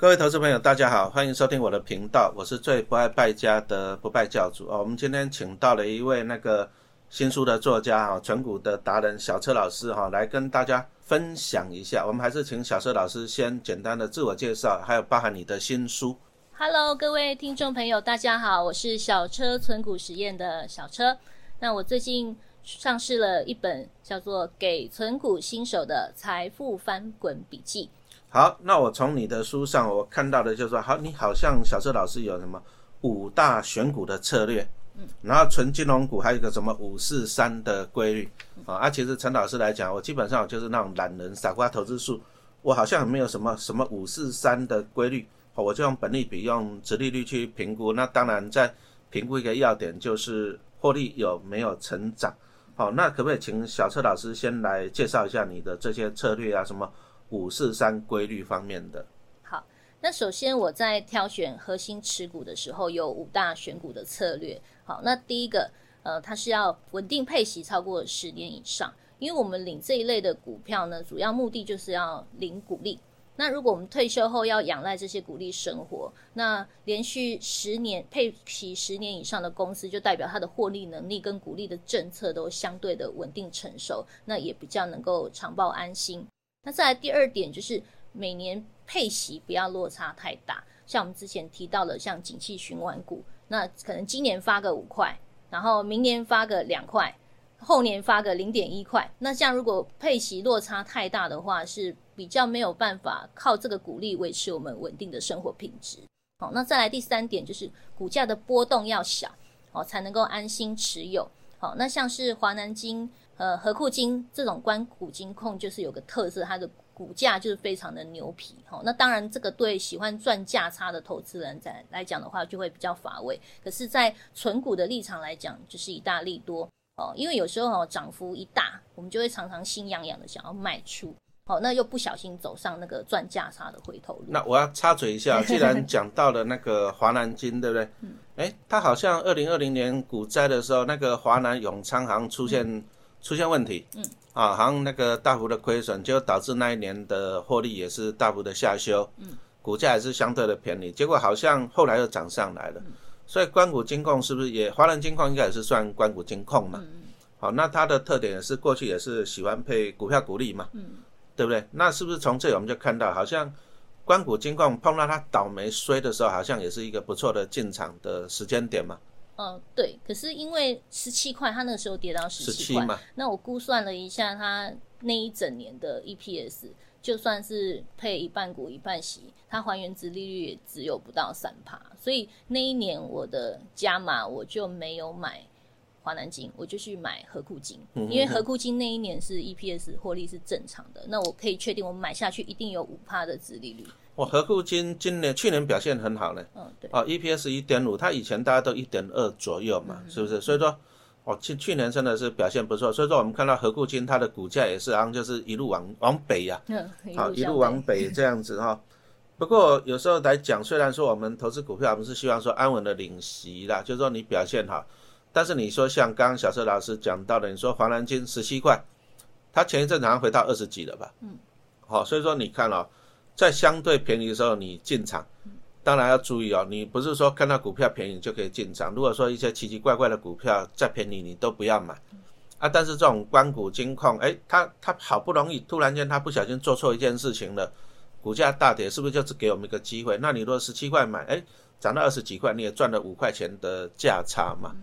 各位投资朋友，大家好，欢迎收听我的频道，我是最不爱败家的不败教主哦。我们今天请到了一位那个新书的作家哈，纯股的达人小车老师哈，来跟大家分享一下。我们还是请小车老师先简单的自我介绍，还有包含你的新书。Hello，各位听众朋友，大家好，我是小车存股实验的小车。那我最近上市了一本叫做《给存股新手的财富翻滚笔记》。好，那我从你的书上我看到的就是说，好，你好像小车老师有什么五大选股的策略，嗯，然后纯金融股还有一个什么五四三的规律，啊，啊，其实陈老师来讲，我基本上就是那种懒人傻瓜投资术，我好像没有什么什么五四三的规律，好我就用本利比用殖利率去评估，那当然在评估一个要点就是获利有没有成长，好，那可不可以请小车老师先来介绍一下你的这些策略啊，什么？五四三规律方面的，好，那首先我在挑选核心持股的时候，有五大选股的策略。好，那第一个，呃，它是要稳定配息超过十年以上，因为我们领这一类的股票呢，主要目的就是要领股利。那如果我们退休后要仰赖这些股利生活，那连续十年配息十年以上的公司，就代表它的获利能力跟股利的政策都相对的稳定成熟，那也比较能够长报安心。那再来第二点就是每年配息不要落差太大，像我们之前提到的，像景气循环股，那可能今年发个五块，然后明年发个两块，后年发个零点一块，那像如果配息落差太大的话，是比较没有办法靠这个股利维持我们稳定的生活品质。好，那再来第三点就是股价的波动要小，哦，才能够安心持有。好，那像是华南金。呃，和库金这种关股金控就是有个特色，它的股价就是非常的牛皮。好，那当然这个对喜欢赚价差的投资人在来讲的话，就会比较乏味。可是，在纯股的立场来讲，就是一大利多哦。因为有时候哦，涨幅一大，我们就会常常心痒痒的想要卖出。哦，那又不小心走上那个赚价差的回头路。那我要插嘴一下，既然讲到了那个华南金，对不对？嗯。哎，它好像二零二零年股灾的时候，那个华南永昌行出现。出现问题，嗯，啊，好像那个大幅的亏损，就导致那一年的获利也是大幅的下修，嗯，股价也是相对的便宜，结果好像后来又涨上来了，所以关谷金控是不是也华人金控应该也是算关谷金控嘛？嗯好，那它的特点也是过去也是喜欢配股票股利嘛，嗯，对不对？那是不是从这里我们就看到，好像关谷金控碰到它倒霉衰的时候，好像也是一个不错的进场的时间点嘛？嗯，对，可是因为十七块，它那个时候跌到十七块，那我估算了一下，它那一整年的 EPS，就算是配一半股一半息，它还原值利率也只有不到三趴，所以那一年我的加码我就没有买华南金，我就去买和库金，因为和库金那一年是 EPS 获利是正常的，那我可以确定我买下去一定有五趴的值利率。我和库金今年去年表现很好呢，嗯对，哦 EPS 一点五，它以前大家都一点二左右嘛，是不是？所以说，哦去去年真的是表现不错，所以说我们看到和库金它的股价也是啊，就是一路往往北呀，好一路往北 这样子哈。不过有时候来讲，虽然说我们投资股票，我们是希望说安稳的领息啦，就是说你表现好，但是你说像刚刚小车老师讲到的，你说华南金十七块，它前一阵好像回到二十几了吧？嗯，好，所以说你看哦。在相对便宜的时候，你进场，当然要注意哦。你不是说看到股票便宜就可以进场。如果说一些奇奇怪怪的股票再便宜，你都不要买啊。但是这种关股金控，哎，它它好不容易突然间它不小心做错一件事情了，股价大跌，是不是就是给我们一个机会？那你如果十七块买，哎，涨到二十几块，你也赚了五块钱的价差嘛。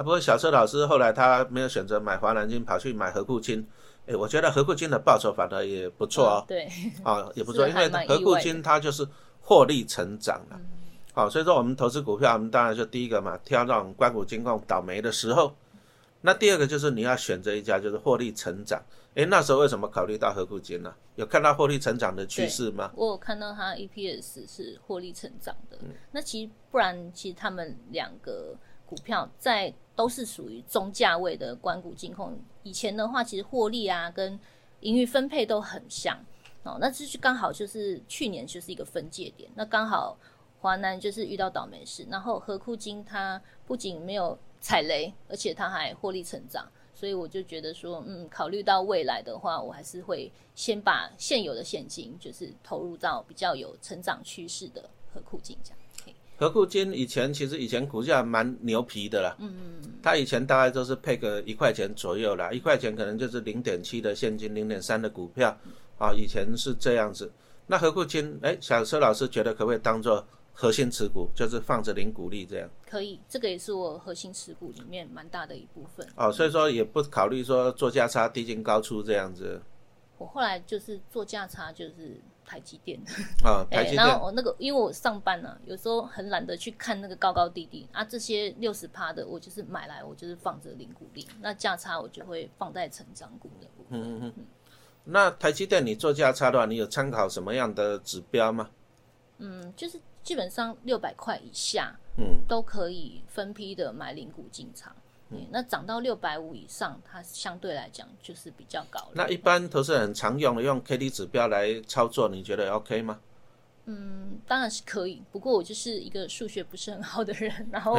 啊，不过小车老师后来他没有选择买华南金，跑去买和库金。哎，我觉得和库金的报酬反而也不错哦。对，啊，也不错，因为和库金它就是获利成长了。好，所以说我们投资股票，我们当然就第一个嘛，挑那种关谷金控倒霉的时候。那第二个就是你要选择一家就是获利成长。哎，那时候为什么考虑到和库金呢？有看到获利成长的趋势吗？我有看到它 EPS 是获利成长的。那其实不然，其实他们两个。股票在都是属于中价位的关谷金控，以前的话其实获利啊跟盈余分配都很像。哦，那这是刚好就是去年就是一个分界点，那刚好华南就是遇到倒霉事，然后和库金它不仅没有踩雷，而且它还获利成长，所以我就觉得说，嗯，考虑到未来的话，我还是会先把现有的现金就是投入到比较有成长趋势的和库金这样。和库金以前其实以前股价蛮牛皮的啦，嗯嗯，它以前大概都是配个一块钱左右啦，一块钱可能就是零点七的现金，零点三的股票，啊，以前是这样子。那和库金，哎，小车老师觉得可不可以当做核心持股，就是放着零股利这样？可以，这个也是我核心持股里面蛮大的一部分。哦，所以说也不考虑说做价差低进高出这样子。我后来就是做价差，就是。台积电啊，台积电。然后我那个，因为我上班呢，有时候很懒得去看那个高高低低啊。这些六十趴的，我就是买来，我就是放着零股利。那价差我就会放在成长股的部分。嗯嗯嗯。那台积电你做价差的话，你有参考什么样的指标吗？嗯，就是基本上六百块以下，嗯，都可以分批的买零股进场。那涨到六百五以上，它相对来讲就是比较高。那一般投资人常用的用 K D 指标来操作，你觉得 OK 吗？嗯，当然是可以。不过我就是一个数学不是很好的人，然后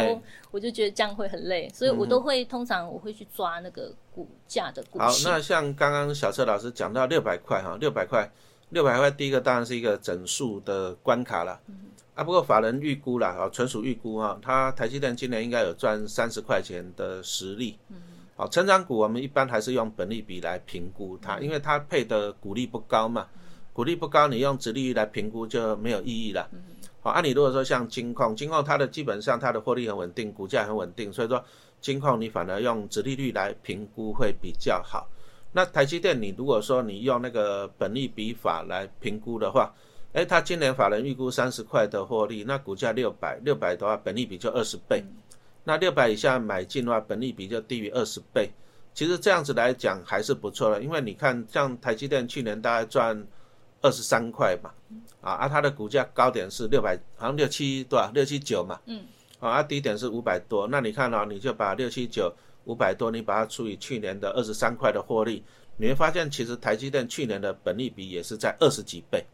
我就觉得这样会很累，所以我都会通常我会去抓那个股价的股。好，那像刚刚小车老师讲到六百块哈，六百块，六百块，第一个当然是一个整数的关卡了。啊，不过法人预估啦啊，纯属预估啊，它台积电今年应该有赚三十块钱的实力。嗯，好，成长股我们一般还是用本利比来评估它，因为它配的股利不高嘛，股利不高，你用殖利率来评估就没有意义了。嗯，好，按你如果说像金矿，金矿它的基本上它的获利很稳定，股价很稳定，所以说金矿你反而用殖利率来评估会比较好。那台积电你如果说你用那个本利比法来评估的话，哎，他今年法人预估三十块的获利，那股价六百，六百的话，本利比就二十倍。那六百以下买进的话，本利比就低于二十倍。其实这样子来讲还是不错的，因为你看，像台积电去年大概赚二十三块嘛，啊，而它的股价高点是六百，好像六七多少，六七九嘛，嗯，啊，低点是五百多。那你看哦，你就把六七九五百多，你把它除以去年的二十三块的获利，你会发现其实台积电去年的本利比也是在二十几倍。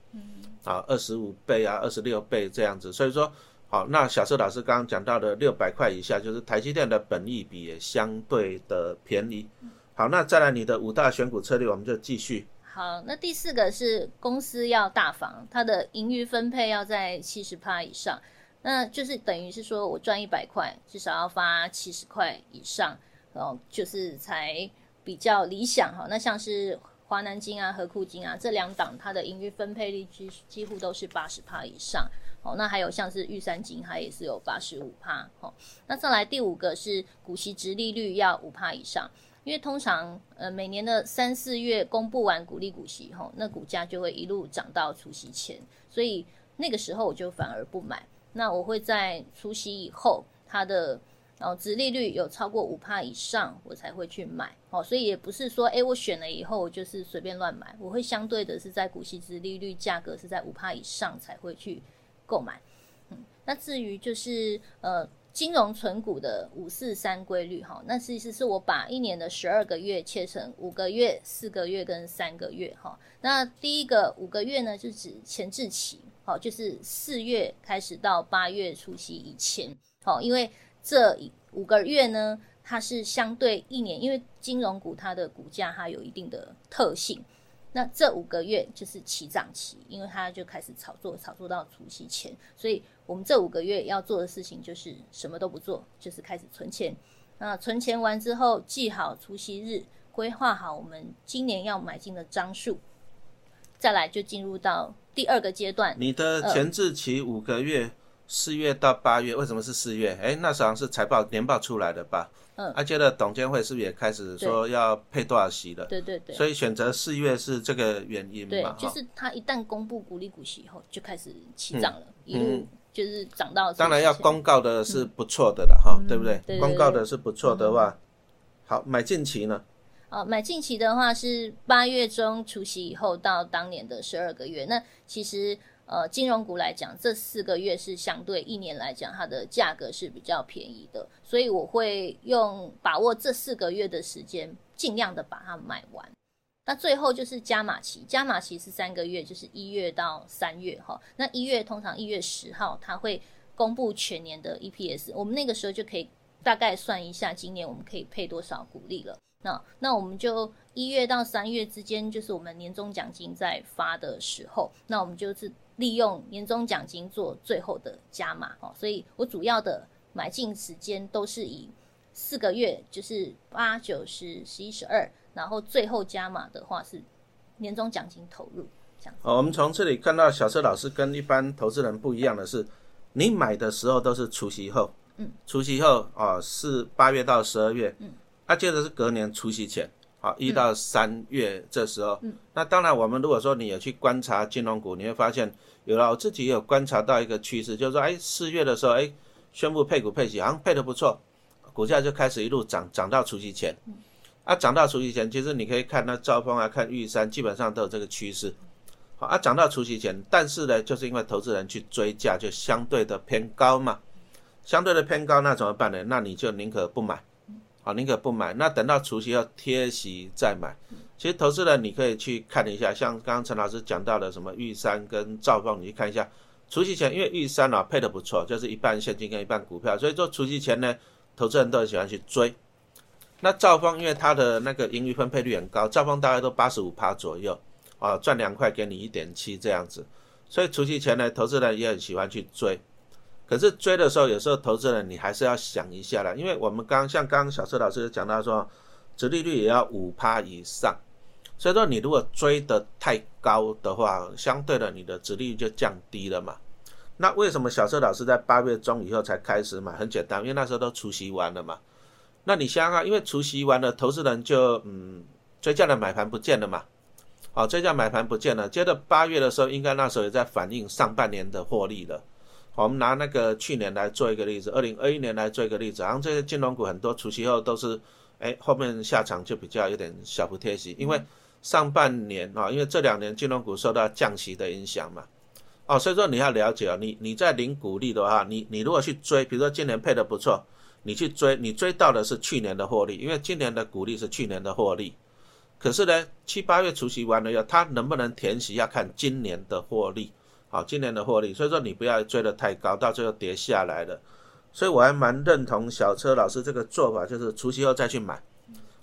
啊，二十五倍啊，二十六倍这样子，所以说，好，那小社老师刚刚讲到的六百块以下，就是台积电的本益比也相对的便宜。好，那再来你的五大选股策略，我们就继续。好，那第四个是公司要大房，它的盈余分配要在七十趴以上，那就是等于是说我赚一百块，至少要发七十块以上，然后就是才比较理想哈。那像是。华南金啊、和库金啊，这两档它的盈余分配率几几乎都是八十帕以上。哦，那还有像是玉山金，它也是有八十五帕。哦，那再来第五个是股息值利率要五帕以上，因为通常呃每年的三四月公布完股利股息后，那股价就会一路涨到除息前，所以那个时候我就反而不买。那我会在除息以后，它的。然后，殖利率有超过五帕以上，我才会去买。哦，所以也不是说，哎，我选了以后我就是随便乱买。我会相对的是在股息殖利率价格是在五帕以上才会去购买。嗯，那至于就是呃金融存股的五四三规律，哈，那其实是我把一年的十二个月切成五个月、四个月跟三个月，哈。那第一个五个月呢，就指前置期，好，就是四月开始到八月除夕以前，好，因为。这五个月呢，它是相对一年，因为金融股它的股价它有一定的特性。那这五个月就是起涨期，因为它就开始炒作，炒作到除夕前。所以我们这五个月要做的事情就是什么都不做，就是开始存钱。那存钱完之后，记好除夕日，规划好我们今年要买进的张数，再来就进入到第二个阶段。你的前置期五个月。四月到八月，为什么是四月？哎，那时候是财报年报出来的吧？嗯，而且的董监会是不是也开始说要配多少息了？对对对。所以选择四月是这个原因嘛？对，就是它一旦公布股利股息以后，就开始起涨了，一路就是涨到。当然要公告的是不错的了哈，对不对？公告的是不错的话，好买近期呢？哦，买近期的话是八月中除夕以后到当年的十二个月，那其实。呃，金融股来讲，这四个月是相对一年来讲，它的价格是比较便宜的，所以我会用把握这四个月的时间，尽量的把它买完。那最后就是加码期，加码期是三个月，就是一月到三月哈。那一月通常一月十号，它会公布全年的 EPS，我们那个时候就可以大概算一下，今年我们可以配多少股利了。那那我们就一月到三月之间，就是我们年终奖金在发的时候，那我们就是利用年终奖金做最后的加码哦。所以我主要的买进时间都是以四个月，就是八九十十一十二，然后最后加码的话是年终奖金投入这样。哦，我们从这里看到小车老师跟一般投资人不一样的是，你买的时候都是除夕后，嗯，除夕后哦是八月到十二月，嗯。啊，接着是隔年除夕前，好，一到三月这时候，那当然我们如果说你有去观察金融股，你会发现，有了我自己有观察到一个趋势，就是说，哎，四月的时候，哎，宣布配股配息，好像配的不错，股价就开始一路涨，涨到除夕前，啊，涨到除夕前，其实你可以看那兆丰啊，看玉山，基本上都有这个趋势，好，啊，涨到除夕前，但是呢，就是因为投资人去追价，就相对的偏高嘛，相对的偏高，那怎么办呢？那你就宁可不买。啊，宁可不买，那等到除夕要贴息再买。其实投资人你可以去看一下，像刚刚陈老师讲到的什么玉山跟兆丰，你去看一下。除夕前，因为玉山啊配的不错，就是一半现金跟一半股票，所以说除夕前呢，投资人都很喜欢去追。那兆丰因为它的那个盈余分配率很高，兆丰大概都八十五趴左右，啊赚两块给你一点七这样子，所以除夕前呢，投资人也很喜欢去追。可是追的时候，有时候投资人你还是要想一下啦，因为我们刚像刚刚小车老师讲到说，殖利率也要五趴以上，所以说你如果追的太高的话，相对的你的殖利率就降低了嘛。那为什么小车老师在八月中以后才开始买？很简单，因为那时候都除夕完了嘛。那你想想，因为除夕完了，投资人就嗯追价的买盘不见了嘛，好，追价买盘不见了，接着八月的时候，应该那时候也在反映上半年的获利了。我们拿那个去年来做一个例子，二零二一年来做一个例子，好像这些金融股很多除夕后都是，哎，后面下场就比较有点小不贴息，因为上半年啊，因为这两年金融股受到降息的影响嘛，哦，所以说你要了解啊，你你在领股利的话，你你如果去追，比如说今年配的不错，你去追，你追到的是去年的获利，因为今年的股利是去年的获利，可是呢，七八月除夕完了以后，它能不能填息要看今年的获利。好，今年的获利，所以说你不要追得太高，到最后跌下来了。所以我还蛮认同小车老师这个做法，就是除夕后再去买。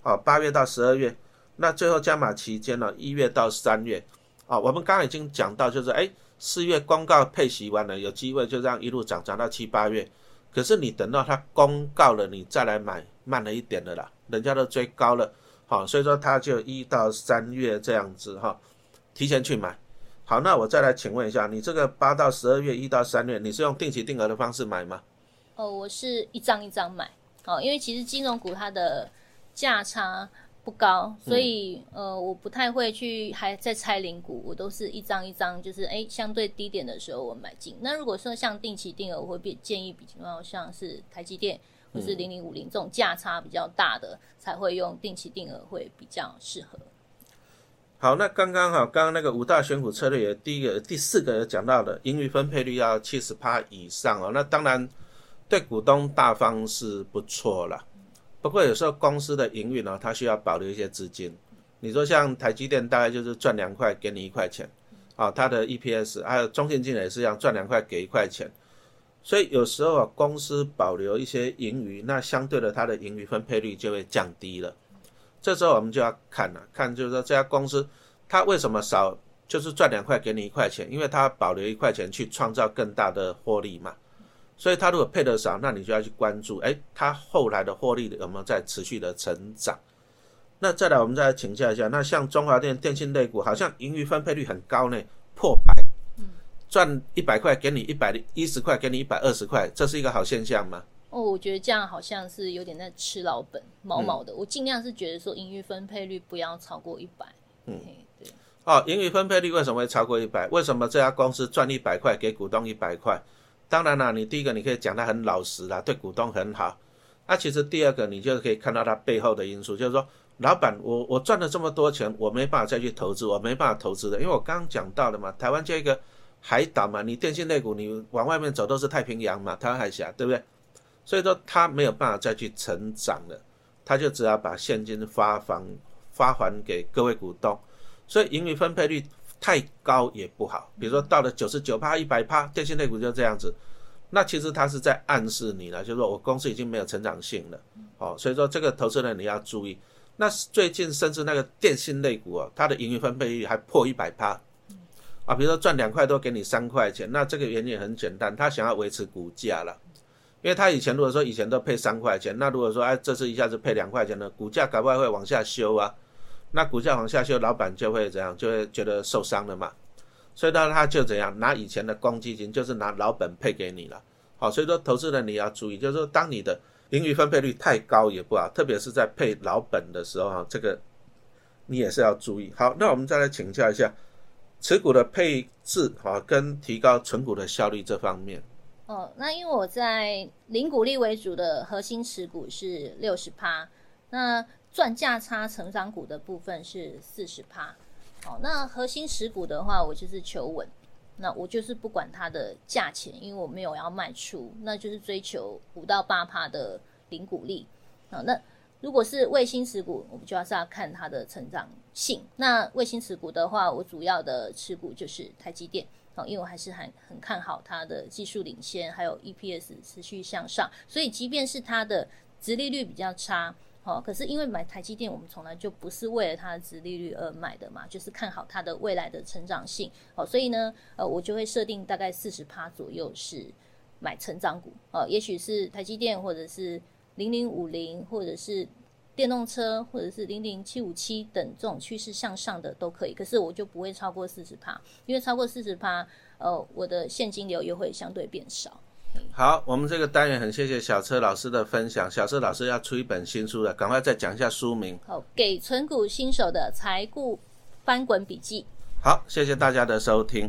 好，八月到十二月，那最后加码期间呢，一月到三月。啊，我们刚刚已经讲到，就是哎，四月公告配息完了，有机会就这样一路涨涨到七八月。可是你等到它公告了，你再来买，慢了一点的啦，人家都追高了。好，所以说它就一到三月这样子哈，提前去买。好，那我再来请问一下，你这个八到十二月、一到三月，你是用定期定额的方式买吗？哦，我是一张一张买。哦，因为其实金融股它的价差不高，所以呃，我不太会去还在拆零股，我都是一张一张，就是哎，相对低点的时候我买进。那如果说像定期定额，我会比建议比较像是台积电或是零零五零这种价差比较大的，才会用定期定额会比较适合。好，那刚刚好，刚刚那个五大选股策略也，第一个、第四个讲到的盈余分配率要七十趴以上哦。那当然对股东大方是不错了，不过有时候公司的营运呢，它需要保留一些资金。你说像台积电，大概就是赚两块给你一块钱，啊，它的 EPS 还有中信金也是一样，赚两块给一块钱。所以有时候啊，公司保留一些盈余，那相对的它的盈余分配率就会降低了。这时候我们就要看了，看就是说这家公司它为什么少，就是赚两块给你一块钱，因为它保留一块钱去创造更大的获利嘛。所以它如果配得少，那你就要去关注，哎，它后来的获利有没有在持续的成长？那再来我们再来请教一下，那像中华电电信类股，好像盈余分配率很高呢，破百，赚一百块给你一百一十块，给你一百二十块，这是一个好现象吗？哦，我觉得这样好像是有点在吃老本，毛毛的。我尽量是觉得说盈余分配率不要超过一百。嗯，对。哦，盈余分配率为什么会超过一百？为什么这家公司赚一百块给股东一百块？当然啦，你第一个你可以讲他很老实啦，对股东很好。那其实第二个你就可以看到他背后的因素，就是说，老板，我我赚了这么多钱，我没办法再去投资，我没办法投资的，因为我刚刚讲到了嘛，台湾这个海岛嘛，你电信类股你往外面走都是太平洋嘛，台湾海峡，对不对？所以说他没有办法再去成长了，他就只要把现金发还发还给各位股东，所以盈余分配率太高也不好。比如说到了九十九趴、一百趴，电信类股就这样子，那其实他是在暗示你了，就是说我公司已经没有成长性了。哦，所以说这个投资人你要注意。那最近甚至那个电信类股哦，它的盈余分配率还破一百趴，啊，比如说赚两块多给你三块钱，那这个原因很简单，他想要维持股价了，因为他以前如果说以前都配三块钱，那如果说哎这次一下子配两块钱呢，股价搞不好会往下修啊，那股价往下修，老板就会怎样，就会觉得受伤了嘛，所以呢他就怎样拿以前的公积金，就是拿老本配给你了，好，所以说投资人你要注意，就是说当你的。盈余分配率太高也不好，特别是在配老本的时候哈，这个你也是要注意。好，那我们再来请教一下持股的配置哈，跟提高存股的效率这方面。哦，那因为我在零股利为主的核心持股是六十趴，那赚价差成长股的部分是四十趴。好，那核心持股的话，我就是求稳。那我就是不管它的价钱，因为我没有要卖出，那就是追求五到八趴的零股利啊。那如果是卫星持股，我们就要是要看它的成长性。那卫星持股的话，我主要的持股就是台积电啊，因为我还是很很看好它的技术领先，还有 EPS 持续向上，所以即便是它的殖利率比较差。好，可是因为买台积电，我们从来就不是为了它的殖利率而买的嘛，就是看好它的未来的成长性。好，所以呢，呃，我就会设定大概四十趴左右是买成长股。哦，也许是台积电，或者是零零五零，或者是电动车，或者是零零七五七等这种趋势向上的都可以。可是我就不会超过四十趴，因为超过四十趴，呃，我的现金流又会相对变少。好，我们这个单元很谢谢小车老师的分享。小车老师要出一本新书了，赶快再讲一下书名。好，给存股新手的财顾翻滚笔记。好，谢谢大家的收听。